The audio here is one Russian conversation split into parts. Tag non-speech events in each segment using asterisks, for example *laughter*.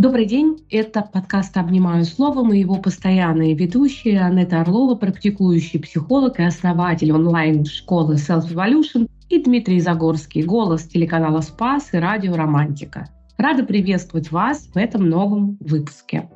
Добрый день, это подкаст «Обнимаю словом» и его постоянные ведущие Анетта Орлова, практикующий психолог и основатель онлайн-школы Self Evolution, и Дмитрий Загорский, голос телеканала «Спас» и радио «Романтика». Рада приветствовать вас в этом новом выпуске.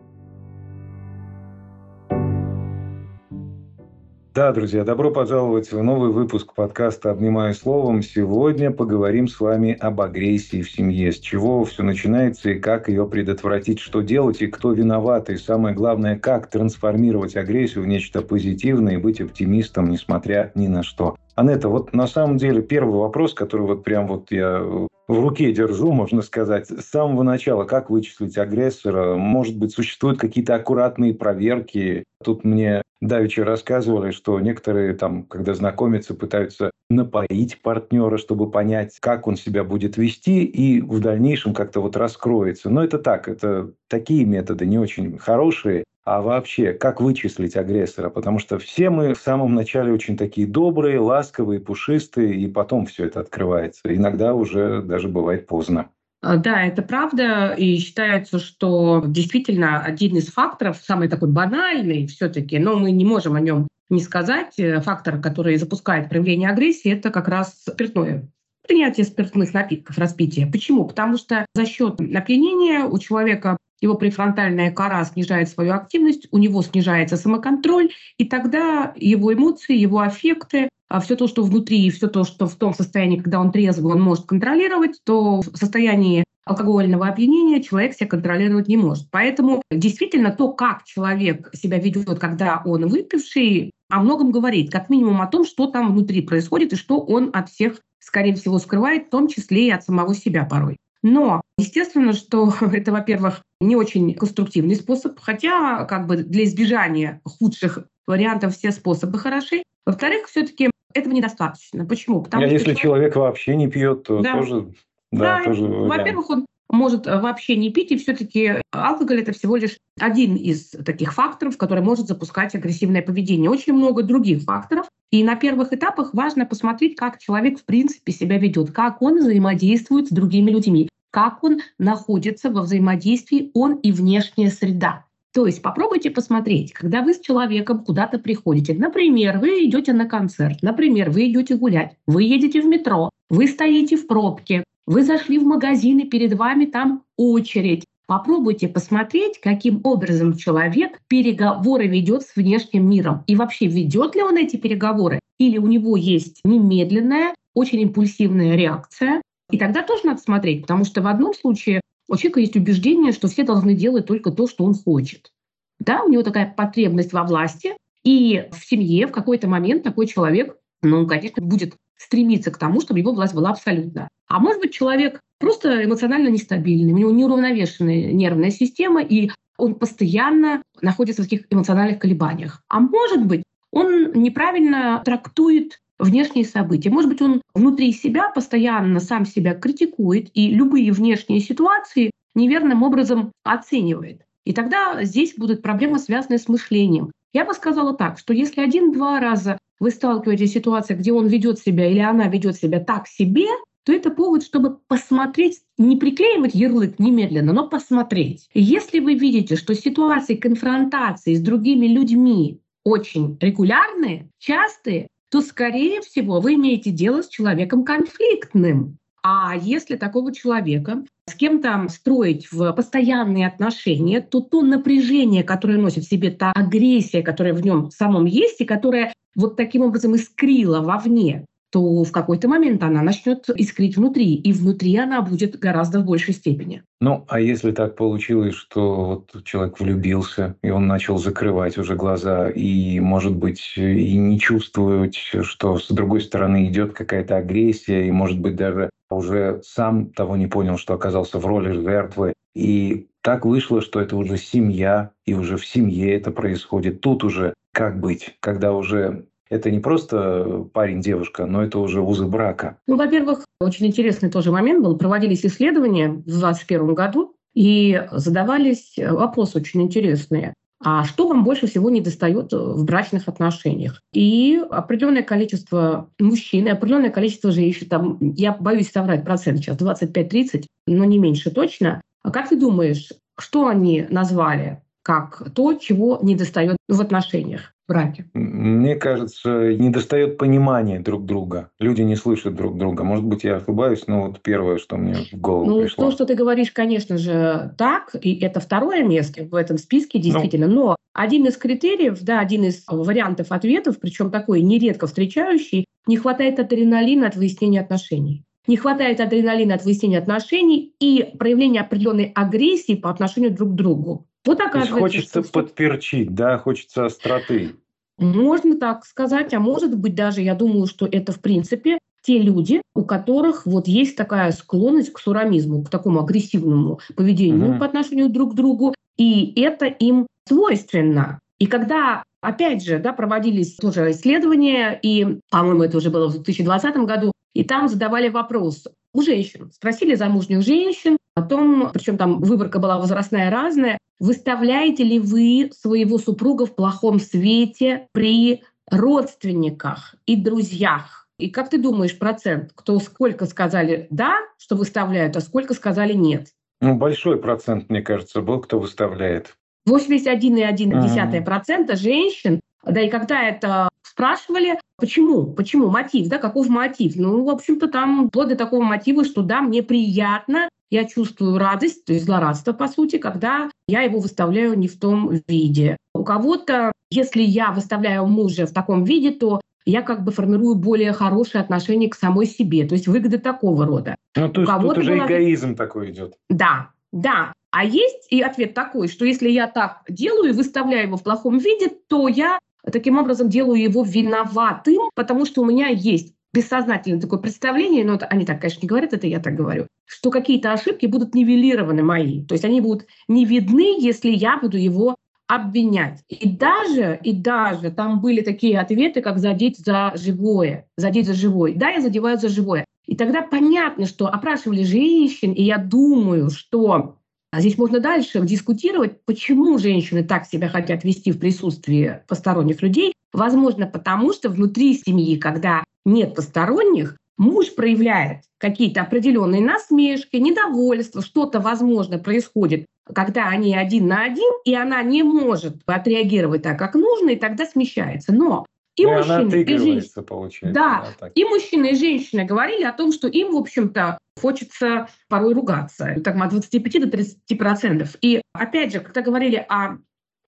Да, друзья, добро пожаловать в новый выпуск подкаста «Обнимаю словом». Сегодня поговорим с вами об агрессии в семье, с чего все начинается и как ее предотвратить, что делать и кто виноват, и самое главное, как трансформировать агрессию в нечто позитивное и быть оптимистом, несмотря ни на что. Анетта, вот на самом деле первый вопрос, который вот прям вот я в руке держу, можно сказать, с самого начала, как вычислить агрессора? Может быть, существуют какие-то аккуратные проверки? Тут мне давеча рассказывали, что некоторые там, когда знакомятся, пытаются напоить партнера, чтобы понять, как он себя будет вести, и в дальнейшем как-то вот раскроется. Но это так, это такие методы не очень хорошие. А вообще, как вычислить агрессора? Потому что все мы в самом начале очень такие добрые, ласковые, пушистые, и потом все это открывается. Иногда уже даже бывает поздно. А, да, это правда. И считается, что действительно один из факторов, самый такой банальный все-таки, но мы не можем о нем не сказать, э, фактор, который запускает проявление агрессии, это как раз спиртное принятие спиртных напитков, распитие. Почему? Потому что за счет опьянения у человека его префронтальная кора снижает свою активность, у него снижается самоконтроль, и тогда его эмоции, его аффекты, а все то, что внутри, все то, что в том состоянии, когда он трезвый, он может контролировать, то в состоянии алкогольного опьянения человек себя контролировать не может. Поэтому действительно то, как человек себя ведет, когда он выпивший, о многом говорит, как минимум о том, что там внутри происходит и что он от всех, скорее всего, скрывает, в том числе и от самого себя порой. Но естественно, что *laughs* это, во-первых, не очень конструктивный способ, хотя как бы для избежания худших вариантов все способы хороши. Во-вторых, все-таки этого недостаточно. Почему? Потому а что если человек вообще не пьет, то да. тоже, да, да, тоже во-первых, он может вообще не пить, и все-таки алкоголь это всего лишь один из таких факторов, который может запускать агрессивное поведение. Очень много других факторов. И на первых этапах важно посмотреть, как человек в принципе себя ведет, как он взаимодействует с другими людьми как он находится во взаимодействии, он и внешняя среда. То есть попробуйте посмотреть, когда вы с человеком куда-то приходите. Например, вы идете на концерт, например, вы идете гулять, вы едете в метро, вы стоите в пробке, вы зашли в магазин и перед вами там очередь. Попробуйте посмотреть, каким образом человек переговоры ведет с внешним миром. И вообще, ведет ли он эти переговоры? Или у него есть немедленная, очень импульсивная реакция, и тогда тоже надо смотреть, потому что в одном случае у человека есть убеждение, что все должны делать только то, что он хочет. Да, у него такая потребность во власти, и в семье в какой-то момент такой человек, ну, конечно, будет стремиться к тому, чтобы его власть была абсолютно. А может быть, человек просто эмоционально нестабильный, у него неуравновешенная нервная система, и он постоянно находится в таких эмоциональных колебаниях. А может быть, он неправильно трактует внешние события. Может быть, он внутри себя постоянно сам себя критикует и любые внешние ситуации неверным образом оценивает. И тогда здесь будут проблемы, связанные с мышлением. Я бы сказала так, что если один-два раза вы сталкиваетесь с ситуацией, где он ведет себя или она ведет себя так себе, то это повод, чтобы посмотреть, не приклеивать ярлык немедленно, но посмотреть. Если вы видите, что ситуации конфронтации с другими людьми очень регулярные, частые, то, скорее всего, вы имеете дело с человеком конфликтным. А если такого человека с кем-то строить в постоянные отношения, то то напряжение, которое носит в себе, та агрессия, которая в нем самом есть, и которая вот таким образом искрила вовне, то в какой-то момент она начнет искрить внутри, и внутри она будет гораздо в большей степени. Ну, а если так получилось, что вот человек влюбился, и он начал закрывать уже глаза, и, может быть, и не чувствовать, что с другой стороны идет какая-то агрессия, и, может быть, даже уже сам того не понял, что оказался в роли жертвы, и так вышло, что это уже семья, и уже в семье это происходит. Тут уже как быть, когда уже это не просто парень-девушка, но это уже узы брака. Ну, во-первых, очень интересный тоже момент был. Проводились исследования в 2021 году, и задавались вопросы очень интересные. А что вам больше всего не достает в брачных отношениях? И определенное количество мужчин и определенное количество женщин, там, я боюсь соврать процент сейчас, 25-30, но не меньше точно. А как ты думаешь, что они назвали как то, чего не достает в отношениях браке? Мне кажется, недостает понимания друг друга. Люди не слышат друг друга. Может быть, я ошибаюсь, но вот первое, что мне в голову ну, пришло. То, что ты говоришь, конечно же, так, и это второе место в этом списке, ну. действительно. Ну, но один из критериев, да, один из вариантов ответов, причем такой нередко встречающий, не хватает адреналина от выяснения отношений. Не хватает адреналина от выяснения отношений и проявления определенной агрессии по отношению друг к другу. Вот оказывается, хочется что... подперчить, да, хочется остроты. Можно так сказать, а может быть даже, я думаю, что это в принципе те люди, у которых вот есть такая склонность к сурамизму, к такому агрессивному поведению угу. по отношению друг к другу, и это им свойственно. И когда, опять же, да, проводились тоже исследования, и, по-моему, это уже было в 2020 году, и там задавали вопрос у женщин. Спросили замужних женщин о том, причем там выборка была возрастная разная, выставляете ли вы своего супруга в плохом свете при родственниках и друзьях? И как ты думаешь, процент, кто сколько сказали «да», что выставляют, а сколько сказали «нет»? Ну, большой процент, мне кажется, был, кто выставляет. 81,1% женщин, да и когда это спрашивали, почему, почему мотив, да, каков мотив. Ну, в общем-то, там вплоть до такого мотива, что да, мне приятно, я чувствую радость, то есть злорадство, по сути, когда я его выставляю не в том виде. У кого-то, если я выставляю мужа в таком виде, то я как бы формирую более хорошие отношения к самой себе, то есть выгоды такого рода. Ну, то есть тут уже была... эгоизм такой идет. Да, да. А есть и ответ такой, что если я так делаю и выставляю его в плохом виде, то я таким образом делаю его виноватым, потому что у меня есть бессознательное такое представление, но это, они так, конечно, не говорят, это я так говорю, что какие-то ошибки будут нивелированы мои. То есть они будут не видны, если я буду его обвинять. И даже, и даже там были такие ответы, как задеть за живое, задеть за живое. Да, я задеваю за живое. И тогда понятно, что опрашивали женщин, и я думаю, что а здесь можно дальше дискутировать, почему женщины так себя хотят вести в присутствии посторонних людей. Возможно, потому что внутри семьи, когда нет посторонних, муж проявляет какие-то определенные насмешки, недовольство, что-то, возможно, происходит, когда они один на один, и она не может отреагировать так, как нужно, и тогда смещается. Но и, ну, мужчины, и женщины, получается. Да, да и мужчины, и женщины говорили о том, что им, в общем-то, хочется порой ругаться. Так, от 25 до 30 процентов. И опять же, когда говорили о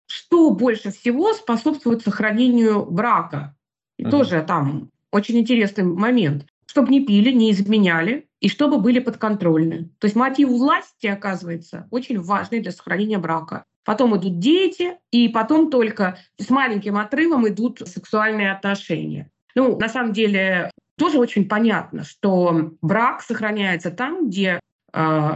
что больше всего способствует сохранению брака, и mm-hmm. тоже там очень интересный момент, чтобы не пили, не изменяли, и чтобы были подконтрольны. То есть мотив власти, оказывается, очень важный для сохранения брака потом идут дети, и потом только с маленьким отрывом идут сексуальные отношения. Ну, на самом деле, тоже очень понятно, что брак сохраняется там, где э,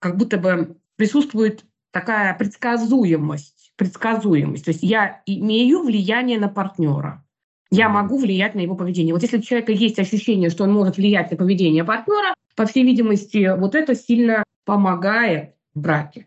как будто бы присутствует такая предсказуемость, предсказуемость. То есть я имею влияние на партнера. Я могу влиять на его поведение. Вот если у человека есть ощущение, что он может влиять на поведение партнера, по всей видимости, вот это сильно помогает в браке.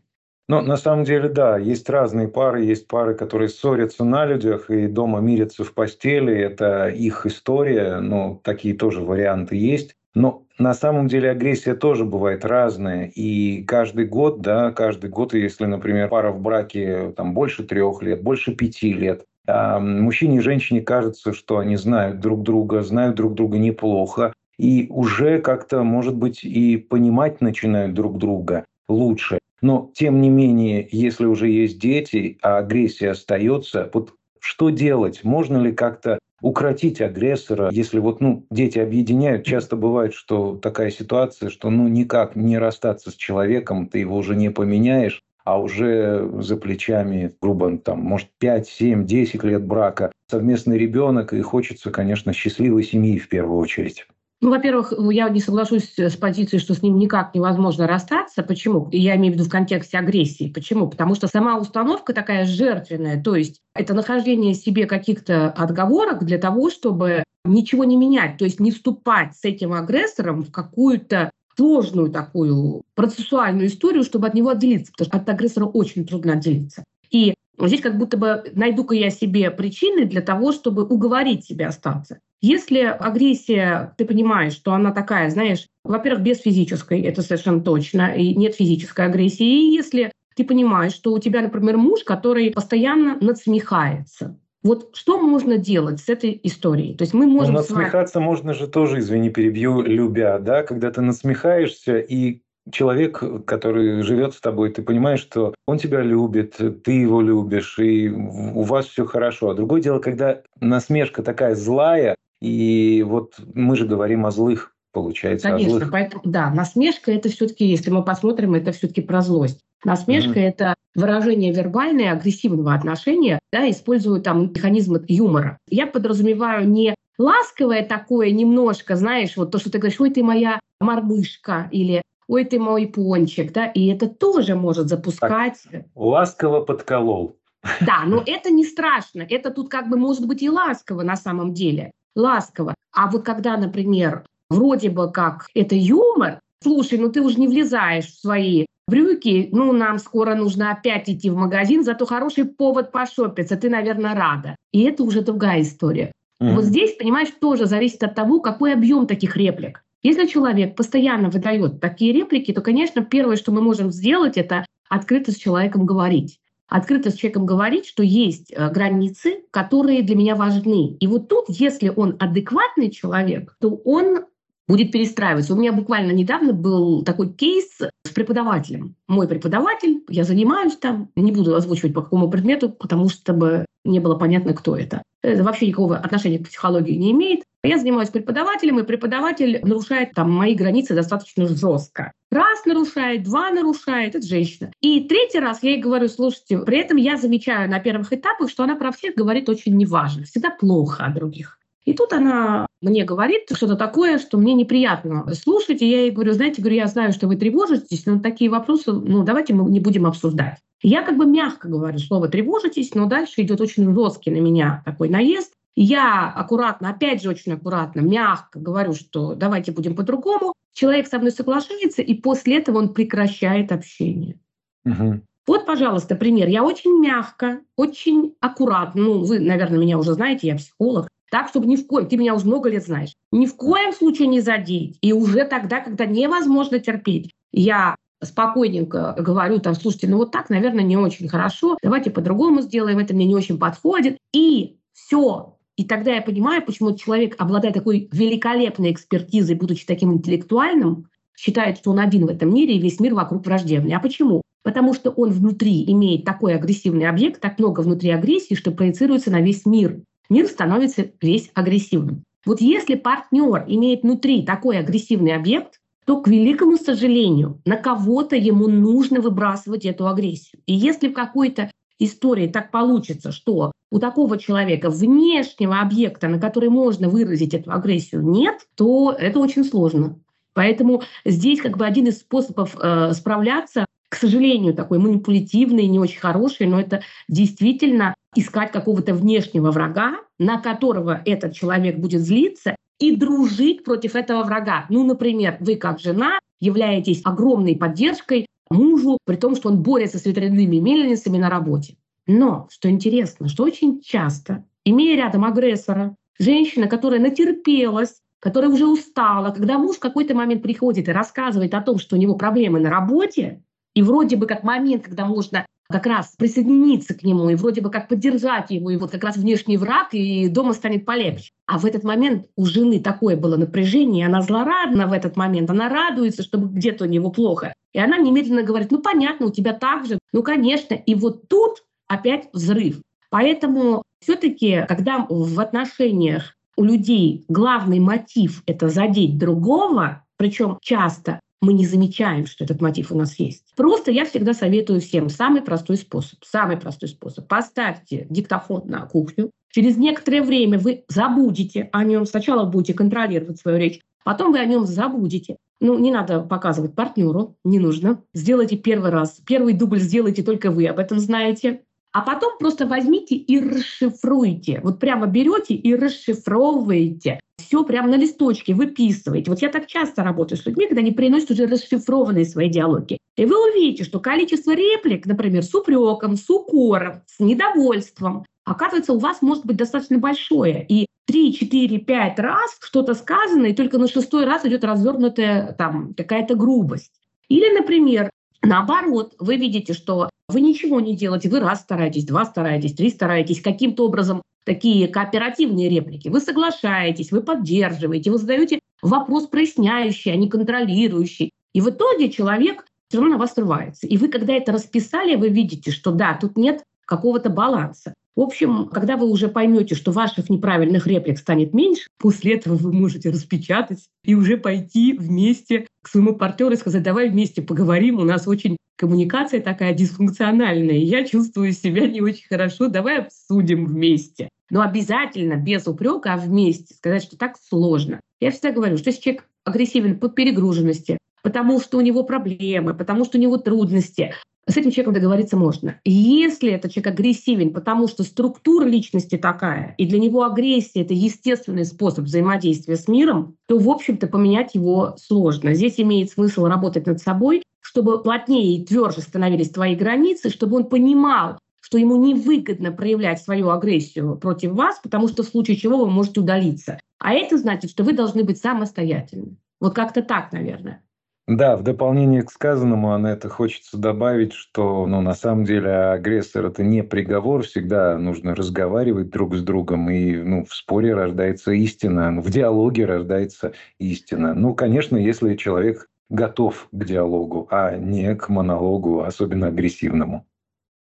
Ну, на самом деле, да, есть разные пары. Есть пары, которые ссорятся на людях и дома мирятся в постели. Это их история, но такие тоже варианты есть. Но на самом деле агрессия тоже бывает разная. И каждый год, да, каждый год, если, например, пара в браке там больше трех лет, больше пяти лет, а мужчине и женщине кажется, что они знают друг друга, знают друг друга неплохо, и уже как-то, может быть, и понимать начинают друг друга лучше. Но, тем не менее, если уже есть дети, а агрессия остается, вот что делать? Можно ли как-то укротить агрессора, если вот, ну, дети объединяют, часто бывает, что такая ситуация, что, ну, никак не расстаться с человеком, ты его уже не поменяешь, а уже за плечами, грубо, там, может, 5, 7, 10 лет брака, совместный ребенок, и хочется, конечно, счастливой семьи в первую очередь. Ну, во-первых, я не соглашусь с позицией, что с ним никак невозможно расстаться. Почему? Я имею в виду в контексте агрессии. Почему? Потому что сама установка такая жертвенная, то есть это нахождение себе каких-то отговорок для того, чтобы ничего не менять, то есть не вступать с этим агрессором в какую-то сложную такую процессуальную историю, чтобы от него отделиться, потому что от агрессора очень трудно отделиться. И здесь как будто бы найду-ка я себе причины для того, чтобы уговорить себя остаться. Если агрессия, ты понимаешь, что она такая, знаешь, во-первых, без физической, это совершенно точно, и нет физической агрессии. И если ты понимаешь, что у тебя, например, муж, который постоянно надсмехается. Вот что можно делать с этой историей? То есть мы можем... Ну, насмехаться вами... можно же тоже, извини, перебью, любя, да? Когда ты насмехаешься, и человек, который живет с тобой, ты понимаешь, что он тебя любит, ты его любишь, и у вас все хорошо. А другое дело, когда насмешка такая злая, и вот мы же говорим о злых, получается. Конечно, о злых. поэтому, да, насмешка это все-таки, если мы посмотрим, это все-таки про злость. Насмешка mm-hmm. это выражение вербальное агрессивного отношения, да, используют там механизмы юмора. Я подразумеваю не ласковое такое немножко, знаешь, вот то, что ты говоришь, ой, ты моя мормышка, или ой, ты мой пончик, да, и это тоже может запускать... Так, ласково подколол. Да, но это не страшно, это тут как бы может быть и ласково на самом деле, ласково. А вот когда, например, вроде бы как это юмор, слушай, ну ты уже не влезаешь в свои брюки, ну, нам скоро нужно опять идти в магазин, зато хороший повод пошопиться, ты, наверное, рада. И это уже другая история. Mm-hmm. Вот здесь, понимаешь, тоже зависит от того, какой объем таких реплик. Если человек постоянно выдает такие реплики, то, конечно, первое, что мы можем сделать, это открыто с человеком говорить. Открыто с человеком говорить, что есть э, границы, которые для меня важны. И вот тут, если он адекватный человек, то он будет перестраиваться. У меня буквально недавно был такой кейс с преподавателем. Мой преподаватель, я занимаюсь там, не буду озвучивать по какому предмету, потому что бы не было понятно, кто это. Это вообще никакого отношения к психологии не имеет. Я занимаюсь преподавателем, и преподаватель нарушает там мои границы достаточно жестко. Раз нарушает, два нарушает, это женщина. И третий раз я ей говорю, слушайте, при этом я замечаю на первых этапах, что она про всех говорит очень неважно, всегда плохо о других. И тут она мне говорит что-то такое, что мне неприятно слушать. И я ей говорю, знаете, говорю, я знаю, что вы тревожитесь, но такие вопросы, ну, давайте мы не будем обсуждать. Я как бы мягко говорю слово «тревожитесь», но дальше идет очень жесткий на меня такой наезд. Я аккуратно, опять же очень аккуратно, мягко говорю, что давайте будем по-другому. Человек со мной соглашается, и после этого он прекращает общение. Угу. Вот, пожалуйста, пример. Я очень мягко, очень аккуратно, ну, вы, наверное, меня уже знаете, я психолог, так, чтобы ни в коем, ты меня уже много лет знаешь, ни в коем случае не задеть. И уже тогда, когда невозможно терпеть, я спокойненько говорю, там, слушайте, ну вот так, наверное, не очень хорошо, давайте по-другому сделаем, это мне не очень подходит. И все. И тогда я понимаю, почему человек, обладая такой великолепной экспертизой, будучи таким интеллектуальным, считает, что он один в этом мире, и весь мир вокруг враждебный. А почему? Потому что он внутри имеет такой агрессивный объект, так много внутри агрессии, что проецируется на весь мир мир становится весь агрессивным. Вот если партнер имеет внутри такой агрессивный объект, то, к великому сожалению, на кого-то ему нужно выбрасывать эту агрессию. И если в какой-то истории так получится, что у такого человека внешнего объекта, на который можно выразить эту агрессию, нет, то это очень сложно. Поэтому здесь как бы один из способов э, справляться, к сожалению, такой манипулятивный, не очень хороший, но это действительно искать какого-то внешнего врага, на которого этот человек будет злиться, и дружить против этого врага. Ну, например, вы как жена являетесь огромной поддержкой мужу, при том, что он борется с ветряными мельницами на работе. Но, что интересно, что очень часто, имея рядом агрессора, женщина, которая натерпелась, которая уже устала, когда муж в какой-то момент приходит и рассказывает о том, что у него проблемы на работе, и вроде бы как момент, когда можно как раз присоединиться к нему и вроде бы как поддержать его, и вот как раз внешний враг, и дома станет полегче. А в этот момент у жены такое было напряжение, она злорадна в этот момент, она радуется, чтобы где-то у него плохо. И она немедленно говорит, ну понятно, у тебя так же, ну конечно. И вот тут опять взрыв. Поэтому все-таки, когда в отношениях у людей главный мотив — это задеть другого, причем часто мы не замечаем, что этот мотив у нас есть. Просто я всегда советую всем самый простой способ. Самый простой способ. Поставьте диктофон на кухню. Через некоторое время вы забудете о нем. Сначала будете контролировать свою речь, потом вы о нем забудете. Ну, не надо показывать партнеру, не нужно. Сделайте первый раз. Первый дубль сделайте только вы, об этом знаете. А потом просто возьмите и расшифруйте. Вот прямо берете и расшифровываете. Все прямо на листочке выписываете. Вот я так часто работаю с людьми, когда они приносят уже расшифрованные свои диалоги. И вы увидите, что количество реплик, например, с упреком, с укором, с недовольством, оказывается, у вас может быть достаточно большое. И 3, 4, 5 раз что-то сказано, и только на шестой раз идет развернутая там какая-то грубость. Или, например, Наоборот, вы видите, что вы ничего не делаете, вы раз стараетесь, два стараетесь, три стараетесь, каким-то образом такие кооперативные реплики. Вы соглашаетесь, вы поддерживаете, вы задаете вопрос проясняющий, а не контролирующий. И в итоге человек все равно на вас срывается. И вы, когда это расписали, вы видите, что да, тут нет какого-то баланса. В общем, когда вы уже поймете, что ваших неправильных реплик станет меньше, после этого вы можете распечатать и уже пойти вместе к своему партнеру и сказать, давай вместе поговорим, у нас очень коммуникация такая дисфункциональная, я чувствую себя не очень хорошо, давай обсудим вместе. Но обязательно без упрека, а вместе сказать, что так сложно. Я всегда говорю, что если человек агрессивен по перегруженности, потому что у него проблемы, потому что у него трудности, с этим человеком договориться можно. Если этот человек агрессивен, потому что структура личности такая, и для него агрессия — это естественный способ взаимодействия с миром, то, в общем-то, поменять его сложно. Здесь имеет смысл работать над собой, чтобы плотнее и тверже становились твои границы, чтобы он понимал, что ему невыгодно проявлять свою агрессию против вас, потому что в случае чего вы можете удалиться. А это значит, что вы должны быть самостоятельны. Вот как-то так, наверное. Да, в дополнение к сказанному, это хочется добавить, что ну, на самом деле агрессор – это не приговор, всегда нужно разговаривать друг с другом, и ну, в споре рождается истина, в диалоге рождается истина. Ну, конечно, если человек готов к диалогу, а не к монологу, особенно агрессивному.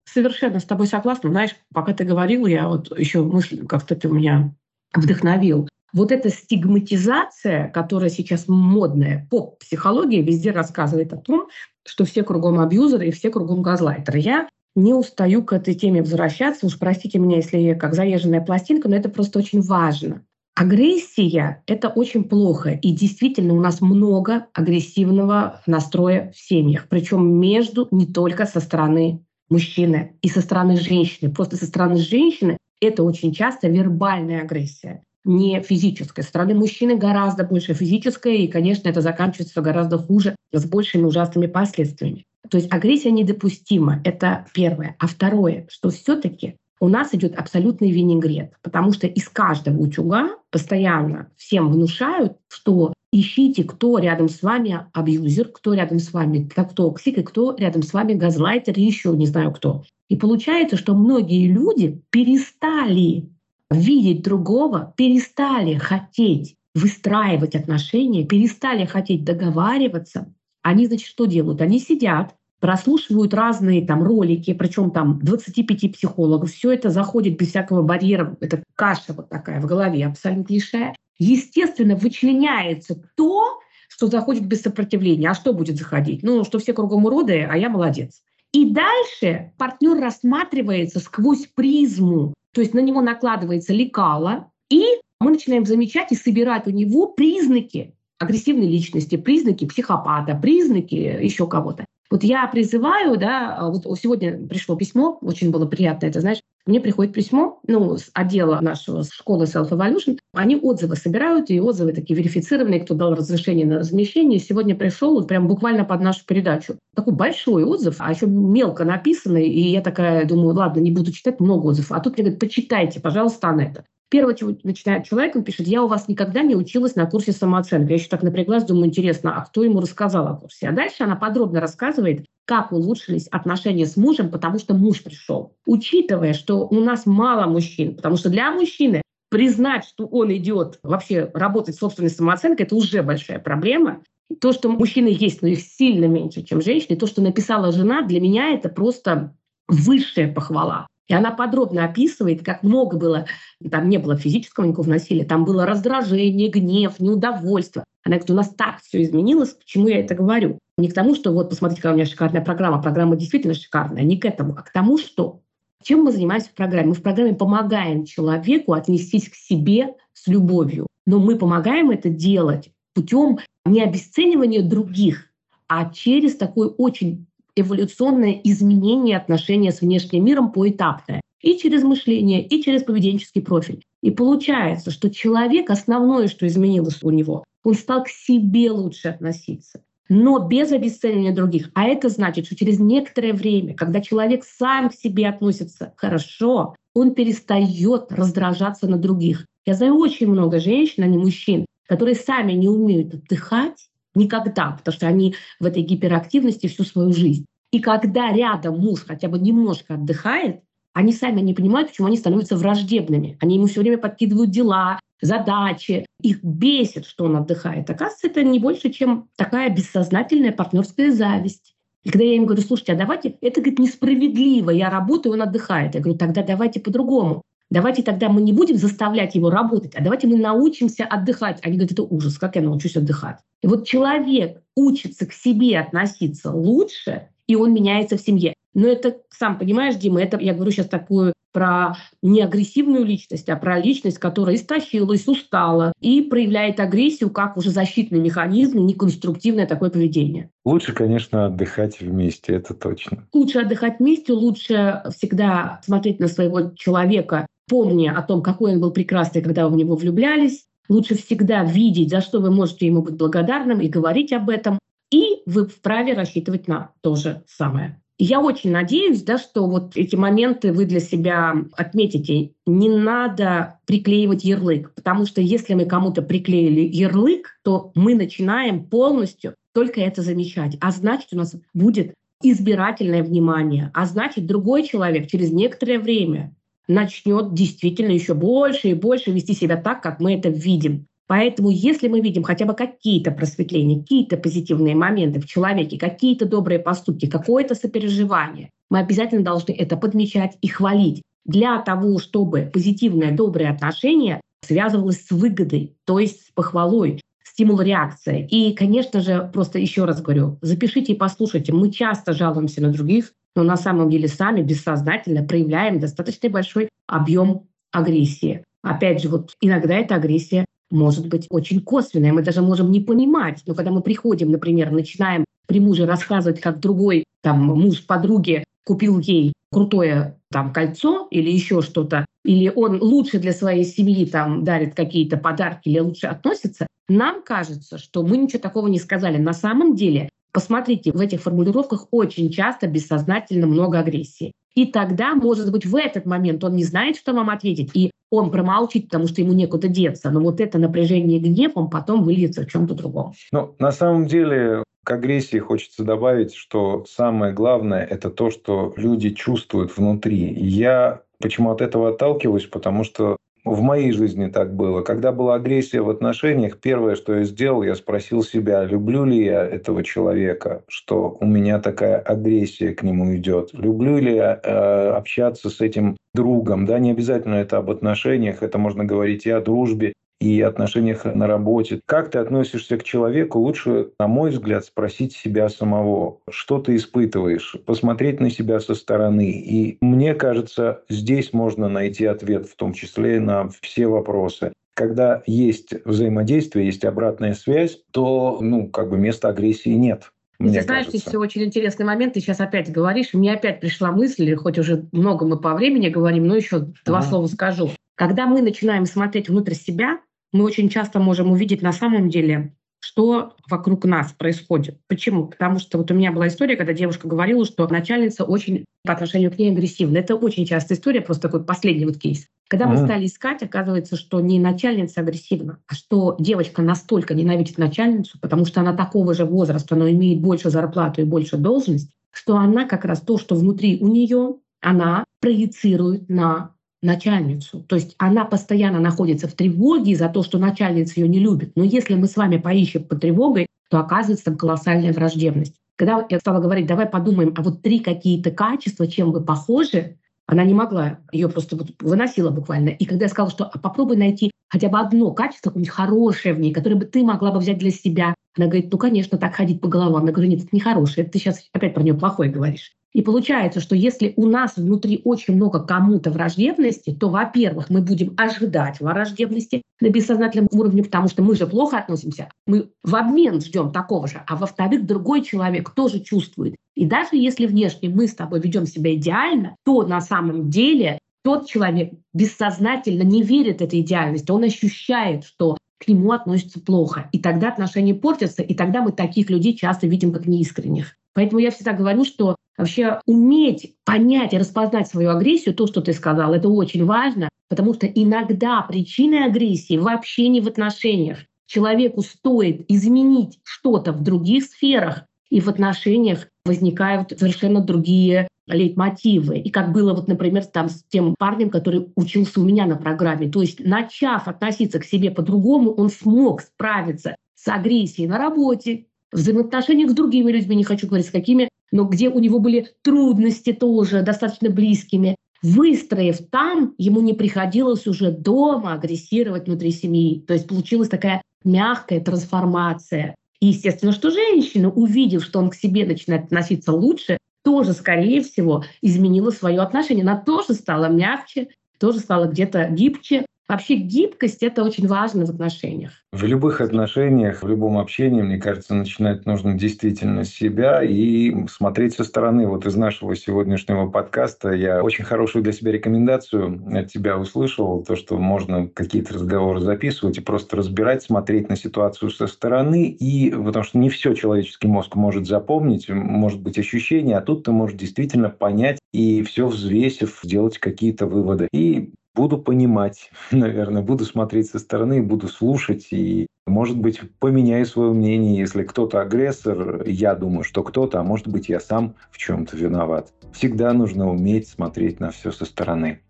Совершенно с тобой согласна. Знаешь, пока ты говорил, я вот еще мысль как-то ты меня вдохновил. Вот эта стигматизация, которая сейчас модная по психологии, везде рассказывает о том, что все кругом абьюзеры и все кругом газлайтеры. Я не устаю к этой теме возвращаться. Уж простите меня, если я как заезженная пластинка, но это просто очень важно. Агрессия — это очень плохо. И действительно у нас много агрессивного настроя в семьях. Причем между не только со стороны мужчины и со стороны женщины. Просто со стороны женщины это очень часто вербальная агрессия не физической. Стороны мужчины гораздо больше физической, и, конечно, это заканчивается гораздо хуже, с большими ужасными последствиями. То есть агрессия недопустима, это первое. А второе, что все таки у нас идет абсолютный винегрет, потому что из каждого утюга постоянно всем внушают, что ищите, кто рядом с вами абьюзер, кто рядом с вами токсик, и кто рядом с вами газлайтер, и еще не знаю кто. И получается, что многие люди перестали видеть другого, перестали хотеть выстраивать отношения, перестали хотеть договариваться, они, значит, что делают? Они сидят, прослушивают разные там ролики, причем там 25 психологов, все это заходит без всякого барьера, это каша вот такая в голове абсолютнейшая. Естественно, вычленяется то, что заходит без сопротивления. А что будет заходить? Ну, что все кругом уроды, а я молодец. И дальше партнер рассматривается сквозь призму то есть на него накладывается лекало, и мы начинаем замечать и собирать у него признаки агрессивной личности, признаки психопата, признаки еще кого-то. Вот я призываю, да, вот сегодня пришло письмо, очень было приятно это, знаешь, мне приходит письмо, ну, с отдела нашего школы Self Evolution, они отзывы собирают, и отзывы такие верифицированные, кто дал разрешение на размещение. Сегодня пришел вот прям буквально под нашу передачу. Такой большой отзыв, а еще мелко написанный, и я такая думаю, ладно, не буду читать много отзывов. А тут мне говорят, почитайте, пожалуйста, на это. Первое, чего начинает человек, он пишет, я у вас никогда не училась на курсе самооценки. Я еще так напряглась, думаю, интересно, а кто ему рассказал о курсе? А дальше она подробно рассказывает, как улучшились отношения с мужем, потому что муж пришел. Учитывая, что у нас мало мужчин, потому что для мужчины признать, что он идет вообще работать с собственной самооценкой, это уже большая проблема. То, что мужчины есть, но их сильно меньше, чем женщины, то, что написала жена, для меня это просто высшая похвала. И она подробно описывает, как много было, там не было физического никакого насилия, там было раздражение, гнев, неудовольствие. Она говорит, у нас так все изменилось, почему я это говорю? Не к тому, что вот посмотрите, какая у меня шикарная программа, программа действительно шикарная, не к этому, а к тому, что чем мы занимаемся в программе? Мы в программе помогаем человеку отнестись к себе с любовью. Но мы помогаем это делать путем не обесценивания других, а через такой очень эволюционное изменение отношения с внешним миром поэтапное. И через мышление, и через поведенческий профиль. И получается, что человек, основное, что изменилось у него, он стал к себе лучше относиться но без обесценивания других. А это значит, что через некоторое время, когда человек сам к себе относится хорошо, он перестает раздражаться на других. Я знаю очень много женщин, а не мужчин, которые сами не умеют отдыхать, Никогда, потому что они в этой гиперактивности всю свою жизнь. И когда рядом муж хотя бы немножко отдыхает, они сами не понимают, почему они становятся враждебными. Они ему все время подкидывают дела, задачи. Их бесит, что он отдыхает. Оказывается, это не больше, чем такая бессознательная партнерская зависть. И когда я им говорю, слушайте, а давайте, это, говорит, несправедливо, я работаю, он отдыхает. Я говорю, тогда давайте по-другому. Давайте тогда мы не будем заставлять его работать, а давайте мы научимся отдыхать. Они говорят, это ужас, как я научусь отдыхать? И вот человек учится к себе относиться лучше, и он меняется в семье. Но это, сам понимаешь, Дима, это я говорю сейчас такую про не агрессивную личность, а про личность, которая истощилась, устала и проявляет агрессию как уже защитный механизм, неконструктивное такое поведение. Лучше, конечно, отдыхать вместе, это точно. Лучше отдыхать вместе, лучше всегда смотреть на своего человека, помня о том, какой он был прекрасный, когда вы в него влюблялись. Лучше всегда видеть, за что вы можете ему быть благодарным и говорить об этом. И вы вправе рассчитывать на то же самое. Я очень надеюсь, да, что вот эти моменты вы для себя отметите. Не надо приклеивать ярлык, потому что если мы кому-то приклеили ярлык, то мы начинаем полностью только это замечать. А значит, у нас будет избирательное внимание. А значит, другой человек через некоторое время начнет действительно еще больше и больше вести себя так, как мы это видим. Поэтому если мы видим хотя бы какие-то просветления, какие-то позитивные моменты в человеке, какие-то добрые поступки, какое-то сопереживание, мы обязательно должны это подмечать и хвалить для того, чтобы позитивное, доброе отношение связывалось с выгодой, то есть с похвалой, стимул реакция. И, конечно же, просто еще раз говорю, запишите и послушайте. Мы часто жалуемся на других, но на самом деле сами бессознательно проявляем достаточно большой объем агрессии. Опять же, вот иногда эта агрессия может быть очень косвенная. Мы даже можем не понимать. Но когда мы приходим, например, начинаем при муже рассказывать, как другой там, муж подруги купил ей крутое там кольцо или еще что-то, или он лучше для своей семьи там дарит какие-то подарки или лучше относится, нам кажется, что мы ничего такого не сказали. На самом деле, посмотрите, в этих формулировках очень часто бессознательно много агрессии. И тогда, может быть, в этот момент он не знает, что вам ответить, и он промолчит, потому что ему некуда деться. Но вот это напряжение и гнев, он потом выльется в чем-то другом. Ну, на самом деле, к агрессии хочется добавить, что самое главное – это то, что люди чувствуют внутри. Я почему от этого отталкиваюсь? Потому что в моей жизни так было. Когда была агрессия в отношениях, первое, что я сделал, я спросил себя, люблю ли я этого человека, что у меня такая агрессия к нему идет. Люблю ли я э, общаться с этим другом. Да, не обязательно это об отношениях, это можно говорить и о дружбе, и отношениях на работе. Как ты относишься к человеку, лучше, на мой взгляд, спросить себя самого, что ты испытываешь, посмотреть на себя со стороны. И мне кажется, здесь можно найти ответ, в том числе на все вопросы когда есть взаимодействие, есть обратная связь, то, ну, как бы места агрессии нет. Мне ты знаешь, кажется. все очень интересный момент. Ты сейчас опять говоришь, мне опять пришла мысль, хоть уже много мы по времени говорим, но еще два ага. слова скажу. Когда мы начинаем смотреть внутрь себя, мы очень часто можем увидеть на самом деле, что вокруг нас происходит. Почему? Потому что вот у меня была история, когда девушка говорила, что начальница очень по отношению к ней агрессивна. Это очень частая история, просто такой последний вот кейс. Когда мы стали искать, оказывается, что не начальница агрессивна, а что девочка настолько ненавидит начальницу, потому что она такого же возраста, но имеет больше зарплату и больше должность, что она как раз то, что внутри у нее, она проецирует на начальницу. То есть она постоянно находится в тревоге за то, что начальница ее не любит. Но если мы с вами поищем по тревогой, то оказывается там колоссальная враждебность. Когда я стала говорить, давай подумаем, а вот три какие-то качества, чем вы похожи, она не могла, ее просто вот выносила буквально. И когда я сказала, что а попробуй найти хотя бы одно качество, какое-нибудь хорошее в ней, которое бы ты могла бы взять для себя, она говорит, ну, конечно, так ходить по головам. Я говорю, нет, это нехорошее, ты сейчас опять про нее плохое говоришь. И получается, что если у нас внутри очень много кому-то враждебности, то, во-первых, мы будем ожидать враждебности на бессознательном уровне, потому что мы же плохо относимся, мы в обмен ждем такого же. А во-вторых, другой человек тоже чувствует. И даже если внешне мы с тобой ведем себя идеально, то на самом деле тот человек бессознательно не верит этой идеальности, он ощущает, что к нему относятся плохо. И тогда отношения портятся, и тогда мы таких людей часто видим как неискренних. Поэтому я всегда говорю, что вообще уметь понять и распознать свою агрессию, то, что ты сказал, это очень важно, потому что иногда причиной агрессии вообще не в отношениях. человеку стоит изменить что-то в других сферах, и в отношениях возникают совершенно другие лейтмотивы. И как было, вот, например, там с тем парнем, который учился у меня на программе. То есть, начав относиться к себе по-другому, он смог справиться с агрессией на работе, в взаимоотношениях с другими людьми, не хочу говорить с какими, но где у него были трудности тоже достаточно близкими. Выстроив там, ему не приходилось уже дома агрессировать внутри семьи. То есть получилась такая мягкая трансформация. И естественно, что женщина, увидев, что он к себе начинает относиться лучше, тоже, скорее всего, изменила свое отношение. Она тоже стала мягче, тоже стала где-то гибче, Вообще гибкость – это очень важно в отношениях. В любых отношениях, в любом общении, мне кажется, начинать нужно действительно с себя и смотреть со стороны. Вот из нашего сегодняшнего подкаста я очень хорошую для себя рекомендацию от тебя услышал. То, что можно какие-то разговоры записывать и просто разбирать, смотреть на ситуацию со стороны. И потому что не все человеческий мозг может запомнить, может быть ощущение, а тут ты можешь действительно понять и все взвесив, сделать какие-то выводы. И буду понимать, *laughs* наверное, буду смотреть со стороны, буду слушать и, может быть, поменяю свое мнение, если кто-то агрессор, я думаю, что кто-то, а может быть, я сам в чем-то виноват. Всегда нужно уметь смотреть на все со стороны.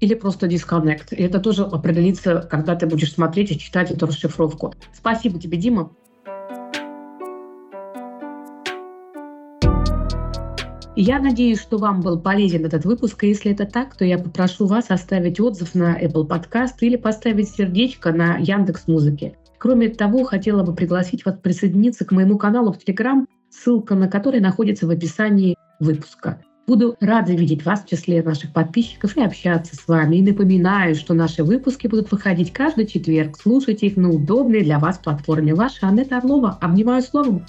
Или просто дисконнект. И это тоже определится, когда ты будешь смотреть и читать эту расшифровку. Спасибо тебе, Дима. Я надеюсь, что вам был полезен этот выпуск. И если это так, то я попрошу вас оставить отзыв на Apple Podcast или поставить сердечко на Яндекс Музыке. Кроме того, хотела бы пригласить вас присоединиться к моему каналу в Telegram, ссылка на который находится в описании выпуска. Буду рада видеть вас в числе наших подписчиков и общаться с вами. И напоминаю, что наши выпуски будут выходить каждый четверг. Слушайте их на удобной для вас платформе. Ваша Анетта Орлова. Обнимаю словом.